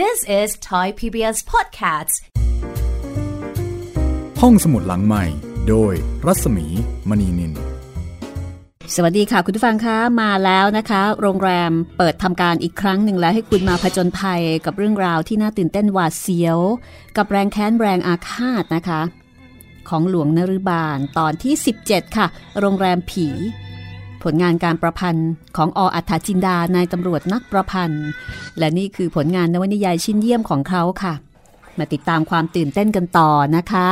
This is Thai PBS Podcasts ห้องสมุดหลังใหม่ โดยรัศมีมณีนิน สวัสดีค่ะคุณผู้ฟังคะมาแล้วนะคะ โรงแรมเปิดทำการอีกครั้งหนึ่งแล้วให้คุณมาผจญภัยกับเรื่องราวที่น่าตื่นเต้นหวาดเสียว กับแรงแค้นแรงอาฆาตนะคะ ของหลวงนรุบาลตอนที่ 17 ค่ะ โรงแรมผี ผลงานการประพันธ์ของออัฏฐจินดานายตำรวจนักประพันธ์ และนี่คือผลงานนวนิยายชิ้นเยี่ยมของเขาค่ะ มาติดตามความตื่นเต้นกันต่อนะคะ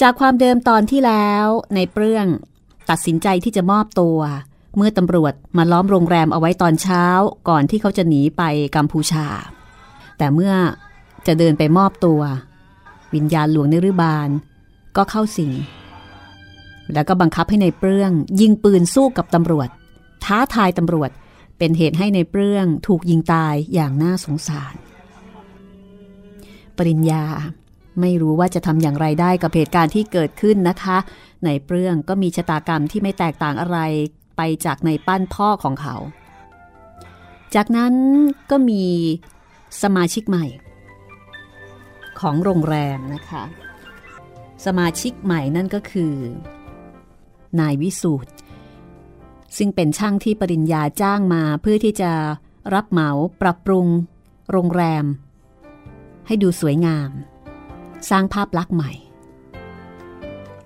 จากความเดิมตอนที่แล้วในเปรื่อง ตัดสินใจที่จะมอบตัว เมื่อตำรวจมาล้อมโรงแรมเอาไว้ตอนเช้า ก่อนที่เขาจะหนีไปกัมพูชา แต่เมื่อจะเดินไปมอบตัว วิญญาณหลวงนรุบาลก็เข้าสิง แล้วก็บังคับให้ในเปรื่อง ยิงปืนสู้กับตำรวจ ท้าทายตำรวจ เป็นเหตุให้ในเปรื่องถูกยิงตายอย่างน่าสงสาร ปริญญาไม่รู้ว่าจะทำอย่างไรได้กับเหตุการณ์ที่เกิดขึ้นนะคะ ในเปรื่องก็มีชะตากรรมที่ไม่แตกต่างอะไรไปจากในปั้นพ่อของเขา จากนั้นก็มีสมาชิกใหม่ ของโรงแรมนะคะ สมาชิกใหม่นั่นก็คือ นายวิสูตรซึ่งเป็นช่างที่ปริญญาจ้างมาเพื่อที่จะรับเหมาปรับปรุง โรงแรม ให้ดูสวยงาม สร้างภาพลักษณ์ใหม่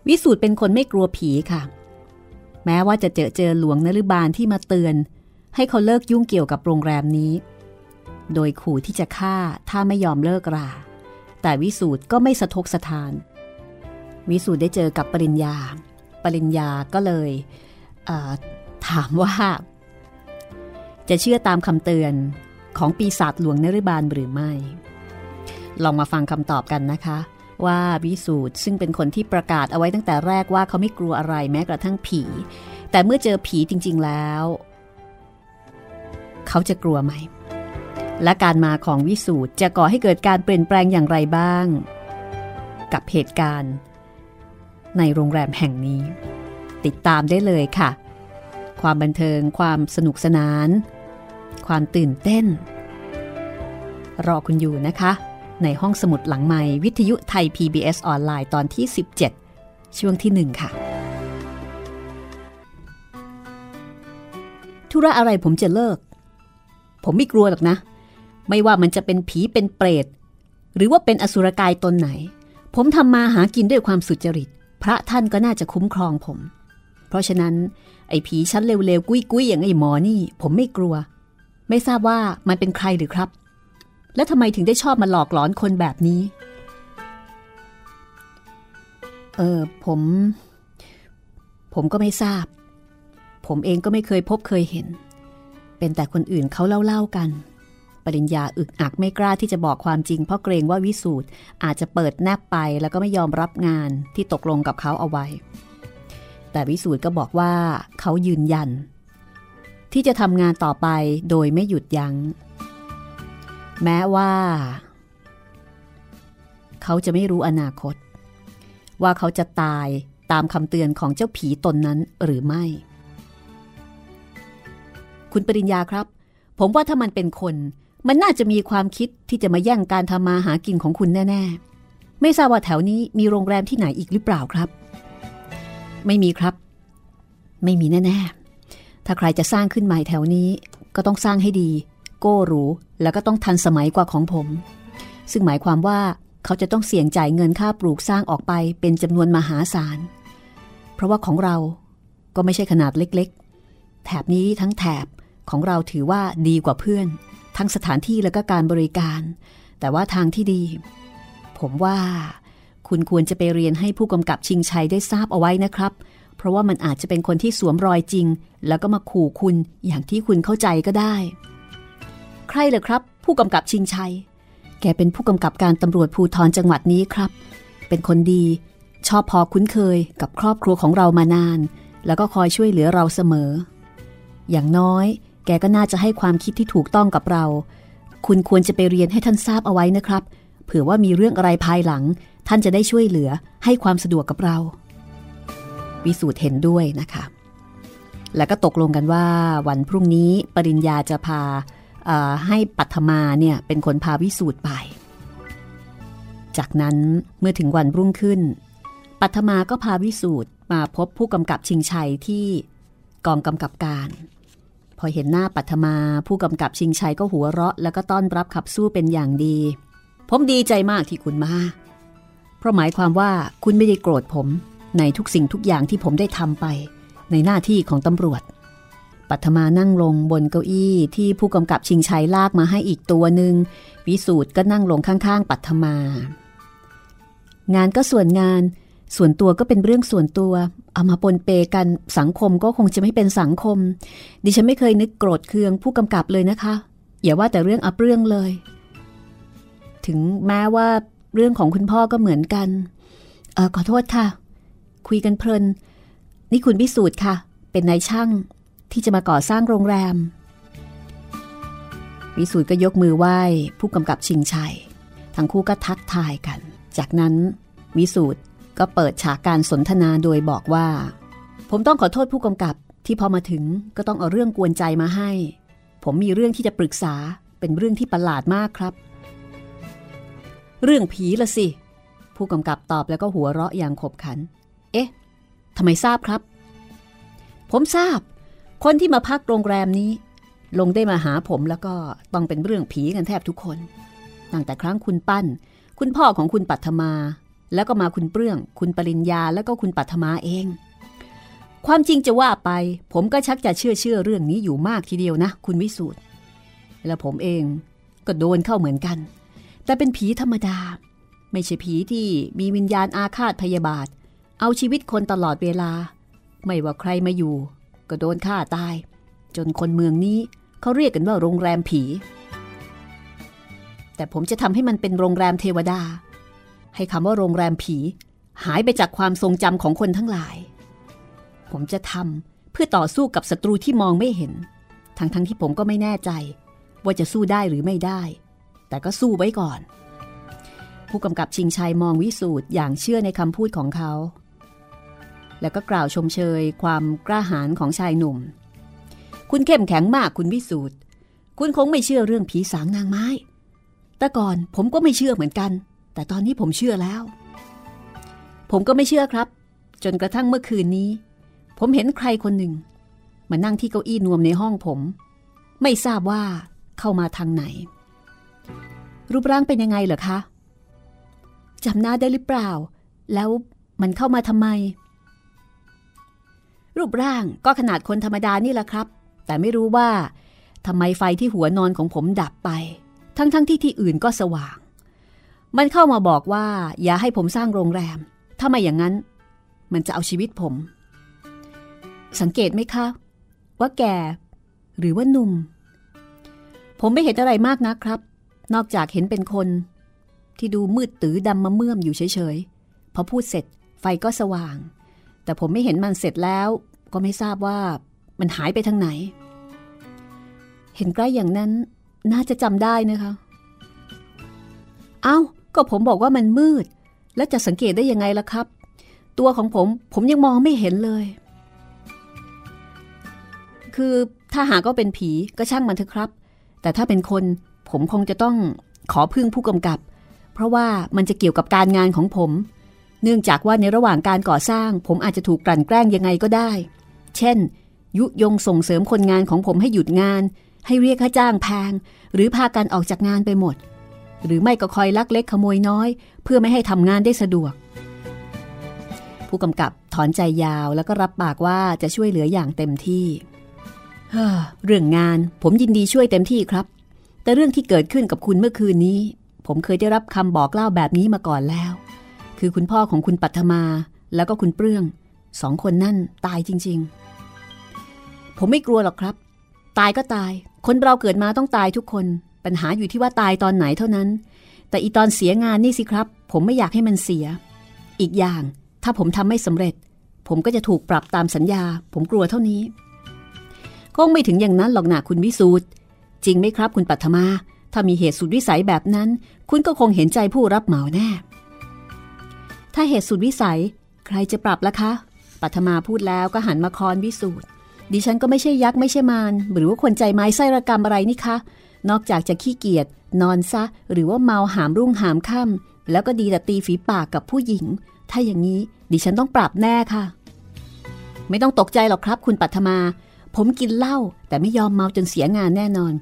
วิสูตรเป็นคนไม่กลัวผีค่ะ แม้ว่าจะเจอเจอหลวงนฤบาลที่มาเตือน ให้เขาเลิกยุ่งเกี่ยวกับโรงแรมนี้ โดยขู่ที่จะฆ่าถ้าไม่ยอมเลิกรา แต่วิสูตรก็ไม่สะทกสะทาน วิสูตรได้เจอกับปริญญา ปริญญาก็เลยเถามว่า จะเชื่อตามคำเตือนของปีศาจหลวงนฤบาลหรือไม่ ลองมาฟังคำตอบกันนะคะ ว่าวิสูตรซึ่งเป็นคนที่ประกาศเอาไว้ตั้งแต่แรกว่าเขาไม่กลัวอะไรแม้กระทั่งผี แต่เมื่อเจอผีจริง ๆแล้ว เขาจะกลัวไหม และการมาของวิสูตรจะก่อให้เกิดการเปลี่ยนแปลงอย่างไรบ้าง กับเหตุการณ์ ในโรงแรมแห่งนี้ ติดตามได้เลยค่ะ ความบันเทิงความสนุกสนาน ความตื่นเต้น รอคุณอยู่นะคะ ในห้องสมุดหลังใหม่วิทยุไทย PBS ออนไลน์ตอนที่ 17 ช่วงที่ 1 ค่ะธุระอะไรผมจะเลิก ผมไม่กลัวหรอกนะ ไม่ว่ามันจะเป็นผีเป็นเปรต หรือว่าเป็นอสุรกายตนไหน ผมทำมาหากินด้วยความสุจริต พระท่านก็น่าจะคุ้มครองผม เพราะฉะนั้น ไอ้ผีชั้นเร็วๆกุ้ยๆอย่างไอ้หมอนี่ ผมไม่กลัว ไม่ทราบว่ามันเป็นใครหรือครับ แล้วทำไมถึงได้ชอบมาหลอกหลอนคนแบบนี้ เออผม ผมก็ไม่ทราบ ผมเองก็ไม่เคยพบเคยเห็น เป็นแต่คนอื่นเขาเล่าๆกัน ปริญญาอึกอักไม่กล้าที่จะบอกความจริง เพราะเกรงว่าวิสูตรอาจจะเปิดแนบไปแล้วก็ไม่ยอมรับงานที่ตกลงกับเขาเอาไว้ แต่วิสูตรก็บอกว่าเขายืนยัน ที่จะทำงานต่อไปโดยไม่หยุดยัง้ง แม้ว่า เขาจะไม่รู้อนาคต ว่าเขาจะตายตามคำเตือนของเจ้าผีตนนั้นหรือไม่ คุณปริญญาครับ ผมว่าถ้ามันเป็นคน มันน่าจะมีความคิดที่จะมาแย่งการทำมาหากินของคุณแน่ ๆ ไม่ทราบว่าแถวนี้มีโรงแรมที่ไหนอีกหรือเปล่าครับ ไม่มีครับ ไม่มีแน่ ๆ ถ้าใครจะสร้างขึ้นใหม่แถวนี้ก็ต้องสร้างให้ดี โก้หรูแล้วก็ต้องทันสมัยกว่าของผม ซึ่งหมายความว่าเขาจะต้องเสี่ยงจ่ายเงินค่าปลูกสร้างออกไปเป็นจำนวนมหาศาล เพราะว่าของเราก็ไม่ใช่ขนาดเล็กๆ แถบนี้ทั้งแถบของเราถือว่าดีกว่าเพื่อน ทั้งสถานที่และก็การบริการ แต่ว่าทางที่ดี ผมว่าคุณควรจะไปเรียนให้ผู้กำกับชิงชัยได้ทราบเอาไว้นะครับ เพราะว่ามันอาจจะเป็นคนที่สวมรอยจริง แล้วก็มาขู่คุณอย่างที่คุณเข้าใจก็ได้ ใครเหรอครับ ผู้กำกับชิงชัย แกเป็นผู้กำกับการตำรวจภูธรจังหวัดนี้ครับ เป็นคนดี ชอบพอคุ้นเคยกับครอบครัวของเรามานาน แล้วก็คอยช่วยเหลือเราเสมอ อย่างน้อย กก็น่าจะให้ความคิดที่ถูกต้องกับเรา คุณควรจะไปเรียนให้ท่านทราบเอาไว้นะครับ เผื่อว่ามีเรื่องอะไรภายหลัง ท่านจะได้ช่วยเหลือให้ความสะดวกกับเรา วิสูตรเห็นด้วยนะคะ แล้วก็ตกลงกันว่าวันพรุ่งนี้ปริญญาจะพาให้ปัทมาเนี่ยเป็นคนพาวิสูตรไป จากนั้นเมื่อถึงวันรุ่งขึ้น ปัทมาก็พาวิสูตรมาพบผู้กำกับชิงชัยที่กองกำกับการ พอเห็นหน้าปัทมา ผู้กำกับชิงชัยก็หัวเราะ แล้วก็ต้อนรับขับสู้เป็นอย่างดี ผมดีใจมากที่คุณมา เพราะหมายความว่าคุณไม่ได้โกรธผม ในทุกสิ่งทุกอย่างที่ผมได้ทำไป ในหน้าที่ของตำรวจ ปัทมานั่งลงบนเก้าอี้ที่ผู้กำกับชิงชัยลากมาให้อีกตัวหนึ่งวิสูตรก็นั่งลงข้างๆ ปัทมา งานก็ส่วนงาน ส่วนตัวก็เป็นเรื่องส่วนตัว เอามาปนเปกันสังคมก็คงจะไม่เป็นสังคม ดิฉันไม่เคยนึกโกรธเคืองผู้กำกับเลยนะคะ อย่าว่าแต่เรื่องอับเรื่องเลย ถึงแม้ว่าเรื่องของคุณพ่อก็เหมือนกัน เออขอโทษค่ะ คุยกันเพลิน นี่คุณพิสูจน์ค่ะ เป็นนายช่างที่จะมาก่อสร้างโรงแรม วิสูตรก็ยกมือไหว้ผู้กำกับชิงชัย ทั้งคู่ก็ทักทายกัน จากนั้นวิสูตร ก็เปิดฉากการสนทนาโดยบอกว่า ผมต้องขอโทษผู้กำกับที่พอมาถึงก็ต้องเอาเรื่องกวนใจมาให้ ผมมีเรื่องที่จะปรึกษาเป็นเรื่องที่ประหลาดมากครับ เรื่องผีละสิ ผู้กำกับตอบแล้วก็หัวเราะอย่างขบขัน เอ๊ะทำไมทราบครับ ผมทราบ คนที่มาพักโรงแรมนี้ ลงได้มาหาผมแล้วก็ต้องเป็นเรื่องผีกันแทบทุกคน ตั้งแต่ครั้งคุณปั้น คุณพ่อของคุณปัทมา แล้วก็มาคุณเปรื่อง คุณปริญญาแล้วก็คุณปัทมาเอง ความจริงจะว่าไป ผมก็ชักจะเชื่อเชื่อเรื่องนี้อยู่มากทีเดียวนะ คุณวิสูตรและผมเองก็โดนเข้าเหมือนกัน แต่เป็นผีธรรมดา ไม่ใช่ผีที่มีวิญญาณอาฆาตพยาบาท เอาชีวิตคนตลอดเวลา ไม่ว่าใครมาอยู่ ก็โดนฆ่าตาย จนคนเมืองนี้เขาเรียกกันว่าโรงแรมผี แต่ผมจะทำให้มันเป็นโรงแรมเทวดา ให้คำว่าโรงแรมผี หายไปจากความทรงจำของคนทั้งหลาย ผมจะทำเพื่อต่อสู้กับศัตรูที่มองไม่เห็น ทั้งๆทที่ผมก็ไม่แน่ใจ ว่าจะสู้ได้หรือไม่ได้ แต่ก็สู้ไว้ก่อน ผู้กำกับชิงชัยมองวิสูตรอย่างเชื่อในคำพูดของเขา แล้วก็กล่าวชมเชยความกล้าหาญของชายหนุ่ม คุณเข้มแข็งมากคุณวิสูตรคุณคงไม่เชื่อเรื่องผีสางนางไม้ แต่ก่อนผมก็ไม่เชื่อเหมือนกัน แต่ตอนนี้ผมเชื่อแล้ว ผมก็ไม่เชื่อครับ จนกระทั่งเมื่อคืนนี้ ผมเห็นใครคนหนึ่ง มานั่งที่เก้าอี้นวมในห้องผม ไม่ทราบว่าเข้ามาทางไหน รูปร่างเป็นยังไงเหรอคะจำหน้าได้หรือเปล่า แล้วมันเข้ามาทำไม รูปร่างก็ขนาดคนธรรมดานี่แหละครับ แต่ไม่รู้ว่าทำไมไฟที่หัวนอนของผมดับไป ทั้งๆทที่ที่อื่นก็สว่าง มันเข้ามาบอกว่า อย่าให้ผมสร้างโรงแรม ถ้าไม่อย่างนั้น มันจะเอาชีวิตผม สังเกตไหมคะ ว่าแกหรือว่าหนุ่ม ผมไม่เห็นอะไรมากนะครับ นอกจากเห็นเป็นคน ที่ดูมืดตื้อดำมาเมื่อมอยู่เฉยๆ พอพูดเสร็จไฟก็สว่าง แต่ผมไม่เห็นมันเสร็จแล้ว ก็ไม่ทราบว่ามันหายไปทางไหน เห็นใกล้อย่างนั้นน่าจะจำได้นะคะ เอา้า ก็ผมบอกว่ามันมืด แล้วจะสังเกตได้ยังไงล่ะครับ ตัวของผมผมยังมองไม่เห็นเลย คือถ้าหากก็เป็นผีก็ช่างมันเถอะครับ แต่ถ้าเป็นคนผมคงจะต้องขอพึ่งผู้กำกับ เพราะว่ามันจะเกี่ยวกับการงานของผม เนื่องจากว่าในระหว่างการก่อสร้าง ผมอาจจะถูกกลั่นแกล้งยังไงก็ได้ เช่น ยุยงส่งเสริมคนงานของผมให้หยุดงาน ให้เรียกค่าจ้างแพง หรือพากันออกจากงานไปหมด หรือไม่ก็คอยลักเล็กขโมยน้อย เพื่อไม่ให้ทำงานได้สะดวก ผู้กำกับถอนใจยาวแล้วก็รับปากว่าจะช่วยเหลืออย่างเต็มที่เรื่องงานผมยินดีช่วยเต็มที่ครับ แต่เรื่องที่เกิดขึ้นกับคุณเมื่อคืนนี้ ผมเคยได้รับคำบอกเล่าแบบนี้มาก่อนแล้ว คือคุณพ่อของคุณปัทมา แล้วก็คุณเปรื่องสองคนนั่นตายจริง ๆ ผมไม่กลัวหรอกครับ ตายก็ตาย คนเราเกิดมาต้องตายทุกคน ปัญหาอยู่ที่ว่าตายตอนไหนเท่านั้น แต่อีตอนเสียงานนี่สิครับ ผมไม่อยากให้มันเสีย อีกอย่างถ้าผมทำไม่สำเร็จ ผมก็จะถูกปรับตามสัญญา ผมกลัวเท่านี้คงไม่ถึงอย่างนั้นหรอกนะคุณวิสูตรจริงไหมครับคุณปัทมา ถ้ามีเหตุสุดวิสัยแบบนั้น คุณก็คงเห็นใจผู้รับเหมาแน่ ถ้าเหตุสุดวิสัย ใครจะปรับล่ะคะ ปัทมาพูดแล้วก็หันมาคอนวิสูตรดิฉันก็ไม่ใช่ยักษ์ไม่ใช่มารหรือว่าคนใจไม้ไส้ระกรรมอะไรนี่คะ นอกจากจะขี้เกียจนอนซะหรือว่าเมาหามรุ่งหามค่ำแล้วก็ดีแต่ตีฝีปากกับผู้หญิง ถ้าอย่างนี้ดิฉันต้องปรับแน่ค่ะ ไม่ต้องตกใจหรอกครับ คุณปัทมา ผมกินเหล้าแต่ไม่ยอมเมาจนเสียงานแน่นอน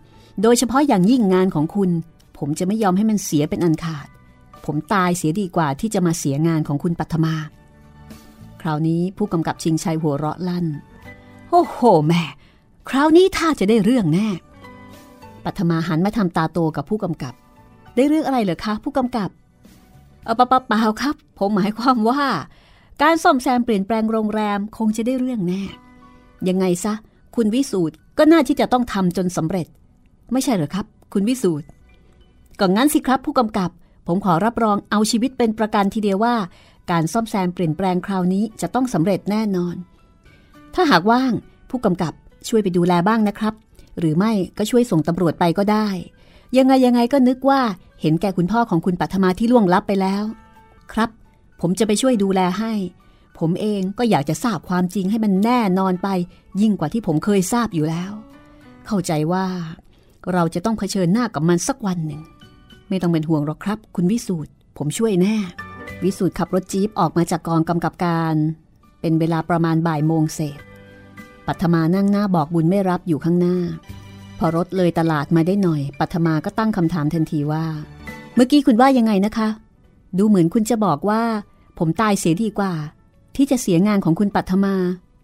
โดยเฉพาะอย่างยิ่งงานของคุณ ผมจะไม่ยอมให้มันเสียเป็นอันขาด ผมตายเสียดีกว่าที่จะมาเสียงานของคุณปัทมา คราวนี้ผู้กำกับชิงชัยหัวเราะลั่น โอ้โหแม่คราวนี้ถ้าจะได้เรื่องแน่ ปัทมาหันมาทำตาโตกับผู้กำกับ ได้เรื่องอะไรเหรอคะผู้กำกับเอาปะปะเปล่าครับ ผมหมายความว่า การซ่อมแซมเปลี่ยนแปลงโรงแรมคงจะได้เรื่องแน่ ยังไงซะ คุณวิสูตรก็น่าที่จะต้องทำจนสำเร็จ ไม่ใช่เหรอครับ คุณวิสูตรก็งั้นสิครับ ผู้กำกับ ผมขอรับรองเอาชีวิตเป็นประกันทีเดียวว่า การซ่อมแซมเปลี่ยนแปลงคราวนี้จะต้องสำเร็จแน่นอน ถ้าหากว่างผู้กำกับช่วยไปดูแลบ้างนะครับ หรือไม่ก็ช่วยส่งตำรวจไปก็ได้ ยังไงยังไงก็นึกว่าเห็นแก่คุณพ่อของคุณปัทมาที่ล่วงลับไปแล้ว ครับ ผมจะไปช่วยดูแลให้ ผมเองก็อยากจะทราบความจริงให้มันแน่นอนไป ยิ่งกว่าที่ผมเคยทราบอยู่แล้ว เข้าใจว่า เราจะต้องเผชิญหน้ากับมันสักวันหนึ่ง ไม่ต้องเป็นห่วงหรอกครับ คุณวิสูตรผมช่วยแน่ วิสูตรขับรถจี๊ปออกมาจากกองกำกับการ เป็นเวลาประมาณบ่ายโมงเศษ ปัทมานั่งหน้าบอกบุญไม่รับอยู่ข้างหน้า พอรถเลยตลาดมาได้หน่อย ปัทมาก็ตั้งคำถามทันทีว่า เมื่อกี้คุณว่ายังไงนะคะ ดูเหมือนคุณจะบอกว่า ผมตายเสียดีกว่า ที่จะเสียงานของคุณปัทมา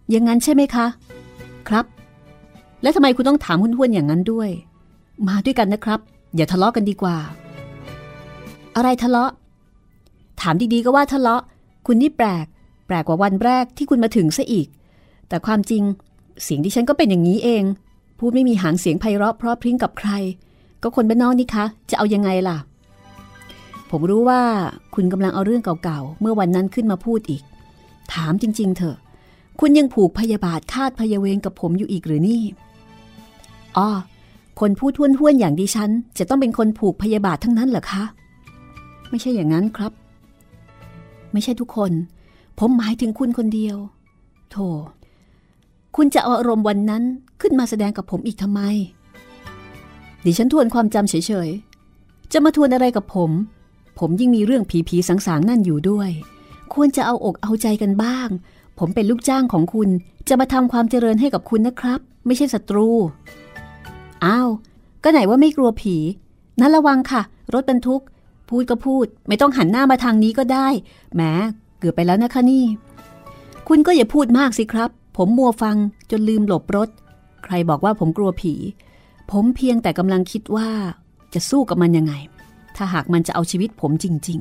อย่างนั้นใช่ไหมคะ ครับ แล้วทำไมคุณต้องถามหุ้นๆอย่างนั้นด้วย มาด้วยกันนะครับ อย่าทะเลาะกันดีกว่า อะไรทะเลาะ ถามดีๆก็ว่าทะเลาะ คุณนี่แปลก แปลกกว่าวันแรกที่คุณมาถึงซะอีกแต่ความจริง เสียงที่ฉันก็เป็นอย่างนี้เอง พูดไม่มีหางเสียงไพเราะเพราะพริ้งกับใคร ก็คนบ้านนอกนี่คะ จะเอายังไงล่ะ ผมรู้ว่าคุณกำลังเอาเรื่องเก่าๆ เมื่อวันนั้นขึ้นมาพูดอีก ถามจริง ๆ เถอะ คุณยังผูกพยาบาทคาดพยาเวงกับผมอยู่อีกหรือนี่อ๋อคนพูดท้วนๆอย่างดิฉัน จะต้องเป็นคนผูกพยาบาททั้งนั้นเหรอคะ ไม่ใช่อย่างนั้นครับ ไม่ใช่ทุกคน ผมหมายถึงคุณคนเดียว โธ่ คุณจะเอาอารมณ์วันนั้นขึ้นมาแสดงกับผมอีกทำไม ดิฉันทวนความจำเฉยๆ จะมาทวนอะไรกับผม ผมยิ่งมีเรื่องผีผีสางๆนั่นอยู่ด้วย ควรจะเอาอกเอาใจกันบ้าง ผมเป็นลูกจ้างของคุณ จะมาทำความเจริญให้กับคุณนะครับ ไม่ใช่ศัตรู อ้าว ก็ไหนว่าไม่กลัวผี นั้นระวังค่ะ รถบรรทุก พูดก็พูด ไม่ต้องหันหน้ามาทางนี้ก็ได้ แหม เกือบไปแล้วนะคะนี่ คุณก็อย่าพูดมากสิครับ ผมมัวฟังจนลืมหลบรถ ใครบอกว่าผมกลัวผี ผมเพียงแต่กำลังคิดว่าจะสู้กับมันยังไง ถ้าหากมันจะเอาชีวิตผมจริง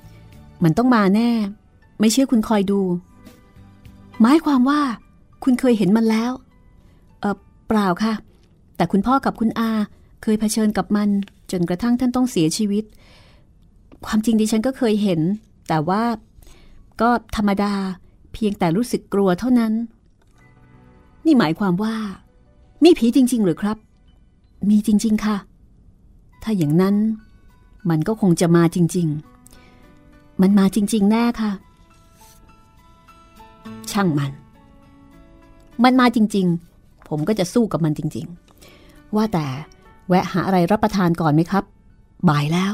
ๆ มันต้องมาแน่ ไม่เชื่อคุณคอยดู หมายความว่า คุณเคยเห็นมันแล้ว เออเปล่าค่ะ แต่คุณพ่อกับคุณอาเคยเผชิญกับมัน จนกระทั่งท่านต้องเสียชีวิต ความจริงดิฉันก็เคยเห็น แต่ว่าก็ธรรมดาเพียงแต่รู้สึกกลัวเท่านั้น นี่หมายความว่า มีผีจริง ๆ หรือครับ มีจริง ๆ ค่ะ ถ้าอย่างนั้น มันก็คงจะมาจริง ๆ มันมาจริง ๆ แน่ค่ะ ช่างมัน มันมาจริง ๆ ผมก็จะสู้กับมันจริง ๆ ว่าแต่แวะหาอะไรรับประทานก่อนไหมครับ บ่ายแล้ว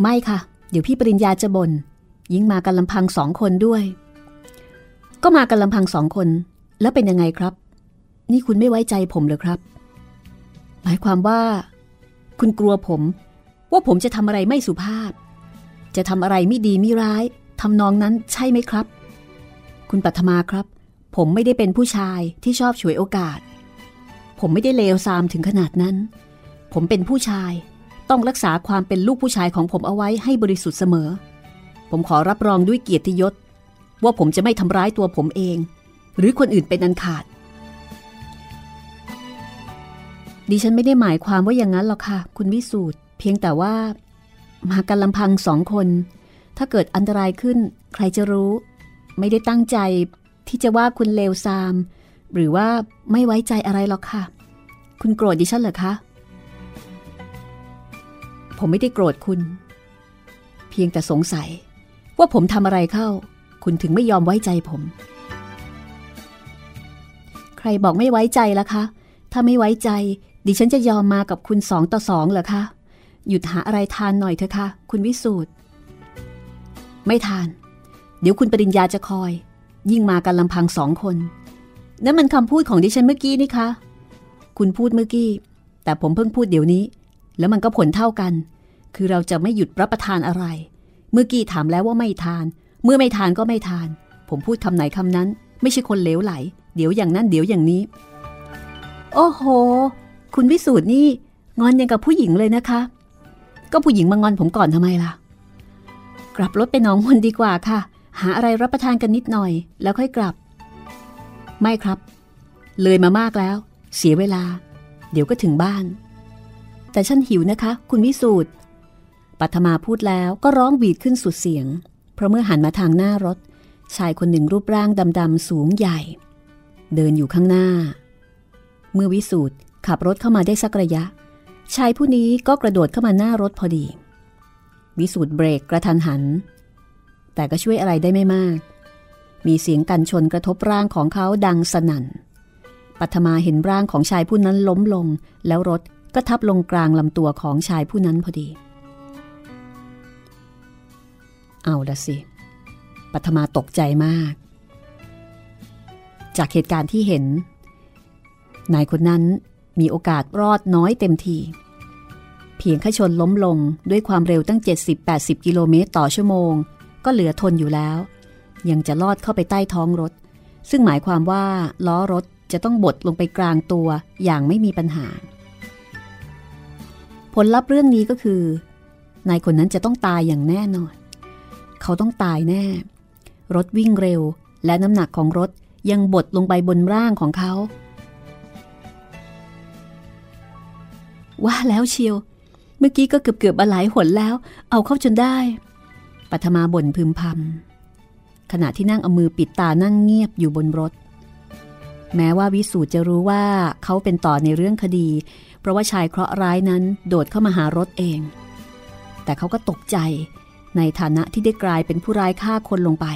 ไม่ค่ะ เดี๋ยวพี่ปริญญาจะบน่นยิ่งมากันลำพังสองคนด้วย ก็มากันลำพังสองคน แล้วเป็นยังไงครับ นี่คุณไม่ไว้ใจผมเหรอครับ หมายความว่า คุณกลัวผม ว่าผมจะทำอะไรไม่สุภาพ จะทำอะไรไม่ดีไม่ร้ายทำนองนั้นใช่ไหมครับ คุณปัทมาครับ ผมไม่ได้เป็นผู้ชายที่ชอบฉวยโอกาส ผมไม่ได้เลวทรามถึงขนาดนั้น ผมเป็นผู้ชาย ต้องรักษาความเป็นลูกผู้ชายของผมเอาไว้ให้บริสุทธิ์เสมอ ผมขอรับรองด้วยเกียรติยศ ว่าผมจะไม่ทำร้ายตัวผมเอง หรือคนอื่นเป็นอันขาด ดิฉันไม่ได้หมายความว่าอย่างนั้นหรอกค่ะ คุณวิสูตรเพียงแต่ว่า มากันลำพังสองคน ถ้าเกิดอันตรายขึ้น ใครจะรู้ ไม่ได้ตั้งใจที่จะว่าคุณเลวทราม หรือว่าไม่ไว้ใจอะไรหรอกค่ะ คุณโกรธดิฉันเหรอคะผมไม่ได้โกรธคุณ เพียงแต่สงสัย ว่าผมทำอะไรเข้า คุณถึงไม่ยอมไว้ใจผม ใครบอกไม่ไว้ใจล่ะคะ ถ้าไม่ไว้ใจ ดิฉันจะยอมมากับคุณสองต่อสองเหรอคะ หยุดหาอะไรทานหน่อยเถอะค่ะ คุณวิสูตรไม่ทาน เดี๋ยวคุณปริญญาจะคอย ยิ่งมากันลำพังสองคน นั่นมันคำพูดของดิฉันเมื่อกี้นี่คะ คุณพูดเมื่อกี้ แต่ผมเพิ่งพูดเดี๋ยวนี้ แล้วมันก็ผลเท่ากัน คือเราจะไม่หยุดรับประทานอะไร เมื่อกี้ถามแล้วว่าไม่ทาน เมื่อไม่ทานก็ไม่ทาน ผมพูดคำไหนคำนั้น ไม่ใช่คนเลวไหล เดี๋ยวอย่างนั้นเดี๋ยวอย่างนี้ โอ้โห คุณวิสูตรนี่งอนยังกับผู้หญิงเลยนะคะ ก็ผู้หญิงมางอนผมก่อนทำไมล่ะ กลับรถไปหนองมนดีกว่าค่ะ หาอะไรรับประทานกันนิดหน่อย แล้วค่อยกลับ ไม่ครับ เลยมามากแล้ว เสียเวลา เดี๋ยวก็ถึงบ้าน แต่ฉันหิวนะคะ คุณวิสูตรปัทมาพูดแล้วก็ร้องบีดขึ้นสุดเสียง เพราะเมื่อหันมาทางหน้ารถ ชายคนหนึ่งรูปร่างดำๆสูงใหญ่ เดินอยู่ข้างหน้า เมื่อวิสูตรขับรถเข้ามาได้สักระยะ ชายผู้นี้ก็กระโดดเข้ามาหน้ารถพอดี วิสูตรเบรกกระทันหัน แต่ก็ช่วยอะไรได้ไม่มาก มีเสียงกันชนกระทบร่างของเขาดังสนั่น ปัทมาเห็นร่างของชายผู้นั้นล้มลง แล้วรถก็ทับลงกลางลำตัวของชายผู้นั้นพอดี เอาละสิ ปัทมาตกใจมาก จากเหตุการณ์ที่เห็น นายคนนั้นมีโอกาสรอดน้อยเต็มที เพียงแค่ชนล้มลงด้วยความเร็วตั้ง 70-80 กิโลเมตรต่อชั่วโมง ก็เหลือทนอยู่แล้ว ยังจะลอดเข้าไปใต้ท้องรถ ซึ่งหมายความว่าล้อรถจะต้องบดลงไปกลางตัวอย่างไม่มีปัญหา ผลลัพธ์เรื่องนี้ก็คือนายคนนั้นจะต้องตายอย่างแน่นอน เขาต้องตายแน่ รถวิ่งเร็วและน้ำหนักของรถ ยังบดลงไปบนร่างของเขา ว่าแล้วเชียว เมื่อกี้ก็เกือบเกือบมาหลายหนแล้ว เอาเข้าจนได้ ปัทมาบ่นพึมพำขณะที่นั่งเอามือปิดตานั่งเงียบอยู่บนรถ แม้ว่าวิสูตจะรู้ว่าเขาเป็นต่อในเรื่องคดี เพราะว่าชายเคราะห์ร้ายนั้นโดดเข้ามาหารถเอง แต่เขาก็ตกใจในฐานะที่ได้กลายเป็นผู้ร้ายฆ่าคนลงไป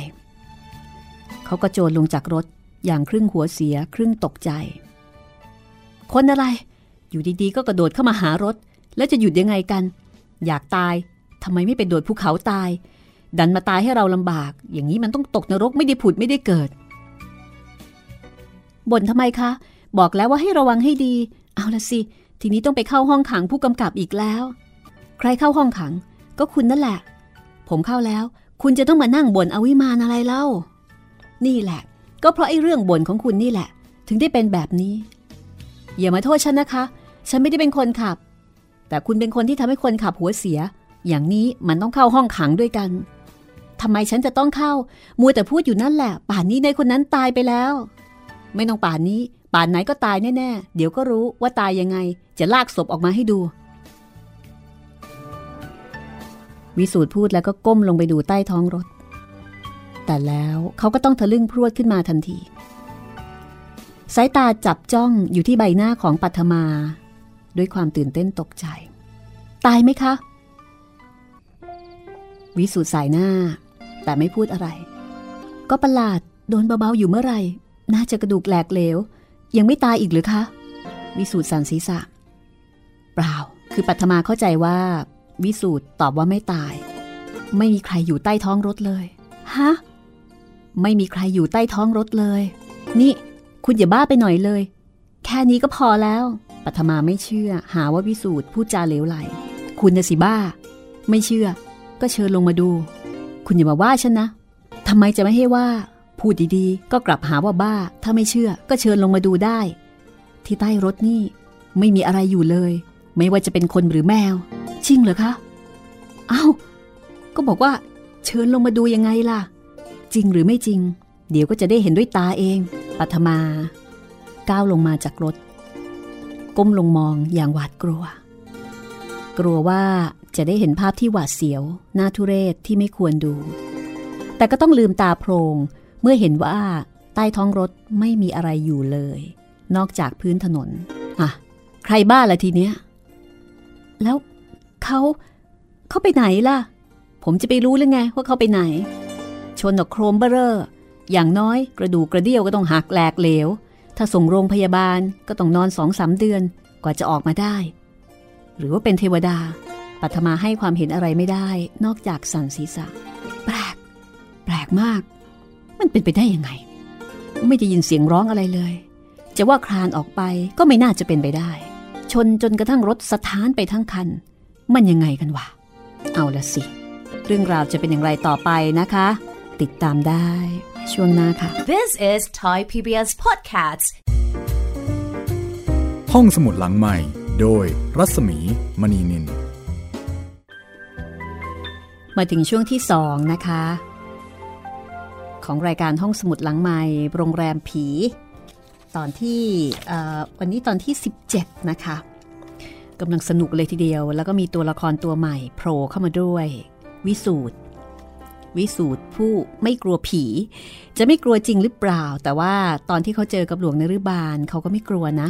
เขาก็โจรลงจากรถ อย่างครึ่งหัวเสียครึ่งตกใจ คนอะไร อยู่ดีๆ ก็กระโดดเข้ามาหารถ แล้วจะหยุดยังไงกัน อยากตายทำไมไม่ไปโดดภูเขาตาย ดันมาตายให้เราลำบาก อย่างนี้มันต้องตกนรกไม่ได้ผุดไม่ได้เกิดบ่นทำไมคะ บอกแล้วว่าให้ระวังให้ดี เอาละสิ ทีนี้ต้องไปเข้าห้องขังผู้กำกับอีกแล้ว ใครเข้าห้องขัง ก็คุณนั่นแหละ ผมเข้าแล้ว คุณจะต้องมานั่งบ่นอวิมานอะไรเล่า นี่แหละ ก็เพราะไอ้เรื่องบ่นของคุณนี่แหละ ถึงได้เป็นแบบนี้ อย่ามาโทษฉันนะคะ ฉันไม่ได้เป็นคนขับ แต่คุณเป็นคนที่ทำให้คนขับหัวเสีย อย่างนี้มันต้องเข้าห้องขังด้วยกันทำไมฉันจะต้องเข้า มัวแต่พูดอยู่นั่นแหละ ป่านนี้ในคนนั้นตายไปแล้ว ไม่ต้องป่านนี้ ป่านไหนก็ตายแน่ๆ เดี๋ยวก็รู้ว่าตายยังไง จะลากศพออกมาให้ดูวิสูตรพูดแล้วก็ก้มลงไปดูใต้ท้องรถ แต่แล้วเขาก็ต้องทะลึ่งพรวดขึ้นมาทันที สายตาจับจ้องอยู่ที่ใบหน้าของปัทมา ด้วยความตื่นเต้นตกใจ ตายไหมคะ วิสูตรสายหน้า แต่ไม่พูดอะไร ก็ประหลาดโดนเบาๆอยู่เมื่อไหร่ น่าจะกระดูกแหลกเหลว ยังไม่ตายอีกหรือคะ วิสูตรสันศีษะเปล่า คือปัทมาเข้าใจว่า วิสูตรตอบว่าไม่ตาย ไม่มีใครอยู่ใต้ท้องรถเลย ฮะ ไม่มีใครอยู่ใต้ท้องรถเลย นี่ คุณอย่าบ้าไปหน่อยเลย แค่นี้ก็พอแล้ว ปัทมาไม่เชื่อ หาว่าวิสูตรพูดจาเหลวไหล คุณน่ะสิบ้า ไม่เชื่อ ก็เชิญลงมาดู คุณอย่ามาว่าฉันนะทำไมจะไม่ให้ว่า พูดดีๆ ก็กลับหาว่าบ้า ถ้าไม่เชื่อ ก็เชิญลงมาดูได้ ที่ใต้รถนี่ ไม่มีอะไรอยู่เลย ไม่ว่าจะเป็นคนหรือแมวจริงเหรอคะเอา้าก็บอกว่า เชิญลงมาดูยังไงล่ะ จริงหรือไม่จริง เดี๋ยวก็จะได้เห็นด้วยตาเอง ปัทมา ก้าวลงมาจากรถ ก้มลงมองอย่างหวาดกลัว กลัวว่าจะได้เห็นภาพที่หวาดเสียวน่าทุเรศที่ไม่ควรดู แต่ก็ต้องลืมตาโพรง เมื่อเห็นว่าใต้ท้องรถไม่มีอะไรอยู่เลย นอกจากพื้นถนนอะใครบ้าละทีเนี้ย แล้วเขาเขาไปไหนล่ะ ผมจะไปรู้หรือไงว่าเขาไปไหน ชนกับโครมเบอร์เรออย่างน้อยกระดูกกระเดี่ยวก็ต้องหักแหลกเหลว ถ้าส่งโรงพยาบาลก็ต้องนอนสองสามเดือนกว่าจะออกมาได้ หรือว่าเป็นเทวดา ปัทมาให้ความเห็นอะไรไม่ได้ นอกจากสันศีรษะแปลก แปลกมาก มันเป็นไปได้ยังไง ไม่ได้ยินเสียงร้องอะไรเลย จะว่าคลานออกไปก็ไม่น่าจะเป็นไปได้ ชนจนกระทั่งรถสะท้านไปทั้งคัน มันยังไงกันวะ เอาละสิ เรื่องราวจะเป็นอย่างไรต่อไปนะคะ ติดตามได้ช่วงหน้าค่ะ This is Thai PBS Podcasts ห้องสมุดหลังใหม่ โดยรัศมีมณีนิน มาถึงช่วงที่สองนะคะ ของรายการห้องสมุดหลังใหม่ โรงแรมผี ตอนที่เอ่อวันนี้ตอนที่ 17 นะคะกำลังสนุกเลยทีเดียว แล้วก็มีตัวละครตัวใหม่โผล่เข้ามาด้วย วิสูตร วิสูตรผู้ไม่กลัวผี จะไม่กลัวจริงหรือเปล่า แต่ว่าตอนที่เขาเจอกับหลวงนรุบาลเขาก็ไม่กลัวนะ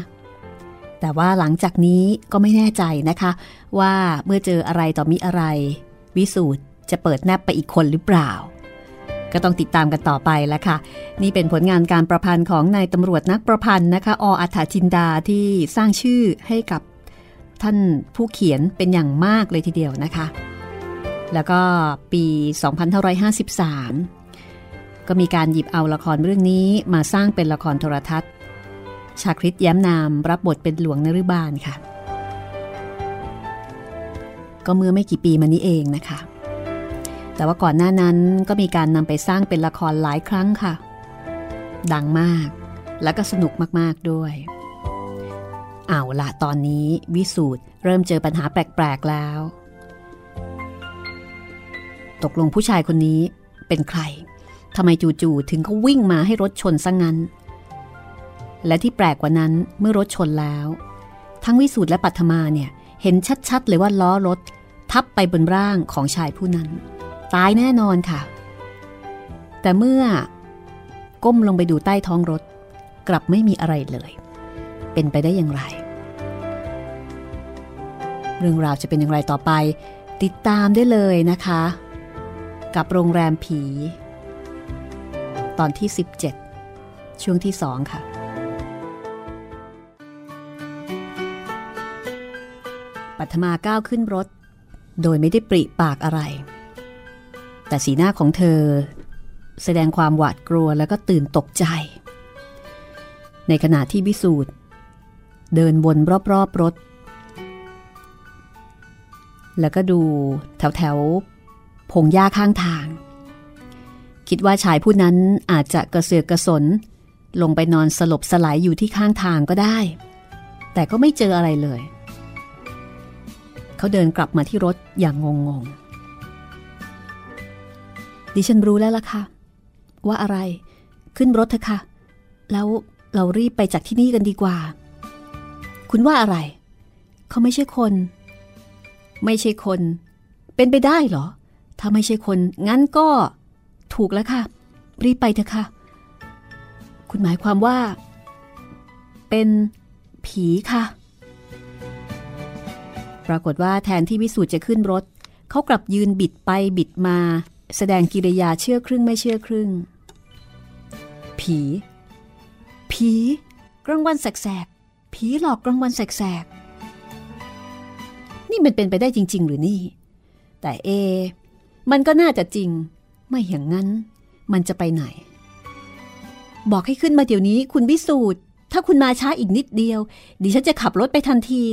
แต่ว่าหลังจากนี้ก็ไม่แน่ใจนะคะ ว่าเมื่อเจออะไรต่อมีอะไร วิสูตรจะเปิดแนบไปอีกคนหรือเปล่า ก็ต้องติดตามกันต่อไปแล้วค่ะ นี่เป็นผลงานการประพันธ์ของนายตำรวจนักประพันธ์นะคะ ออัฏฐจินดาที่สร้างชื่อให้กับท่านผู้เขียนเป็นอย่างมากเลยทีเดียวนะคะ แล้วก็ปี 2553 ก็มีการหยิบเอาละครเรื่องนี้มาสร้างเป็นละครโทรทัศน์ ชาคริตแย้มนามรับบทเป็นหลวงนรุบาลค่ะ ก็เมื่อไม่กี่ปีมานี้เองนะคะ แต่ว่าก่อนหน้านั้นก็มีการนำไปสร้างเป็นละครหลายครั้งค่ะ ดังมากแล้วก็สนุกมากๆด้วย เอาละตอนนี้วิสูตรเริ่มเจอปัญหาแปลกๆแล้ว ตกลงผู้ชายคนนี้เป็นใครทำไมจู่ๆถึงเขาวิ่งมาให้รถชนซะงงั้น และที่แปลกกว่านั้นเมื่อรถชนแล้ว ทั้งวิสูตรและปัทมาเนี่ยเห็นชัดๆเลยว่าล้อรถ ทับไปบนร่างของชายผู้นั้น ตายแน่นอนค่ะ แต่เมื่อ ก้มลงไปดูใต้ท้องรถ กลับไม่มีอะไรเลย เป็นไปได้อย่างไร เรื่องราวจะเป็นอย่างไรต่อไป ติดตามได้เลยนะคะ กับโรงแรมผี ตอนที่ 17 ช่วงที่2ค่ะ ปัทมาก้าวขึ้นรถ โดยไม่ได้ปริปากอะไร แต่สีหน้าของเธอ แสดงความหวาดกลัวแล้วก็ตื่นตกใจ ในขณะที่วิสูตรเดินวนรอบๆรถแล้วก็ดูแถวแถวๆ พงหญ้าข้างทาง คิดว่าชายผู้นั้นอาจจะกระเสือกกระสน ลงไปนอนสลบสลายอยู่ที่ข้างทางก็ได้ แต่ก็ไม่เจออะไรเลย เขาเดินกลับมาที่รถอย่างงงๆดิฉันรู้แล้วล่ะค่ะ ว่าอะไรขึ้นรถเถอะค่ะ แล้วเรารีบไปจากที่นี่กันดีกว่า คุณว่าอะไร เขาไม่ใช่คน ไม่ใช่คน เป็นไปได้เหรอ ถ้าไม่ใช่คน งั้นก็ถูกแล้วค่ะ รีบไปเถอะค่ะ คุณหมายความว่า เป็นผีค่ะ ปรากฏว่าแทนที่วิสูตรจะขึ้นรถ เขากลับยืนบิดไปบิดมา แสดงกิริยาเชื่อครึ่งไม่เชื่อครึ่ง ผี ผีกลางวันแสกๆ ผีหลอกกลางวันแสกๆ นี่มันเป็นไปได้จริง ๆ หรือนี่ แต่เอ มันก็น่าจะจริง ไม่อย่างนั้น มันจะไปไหน บอกให้ขึ้นมาเดี๋ยวนี้ คุณวิสูตรถ้าคุณมาช้าอีกนิดเดียว ดิฉันจะขับรถไปทันที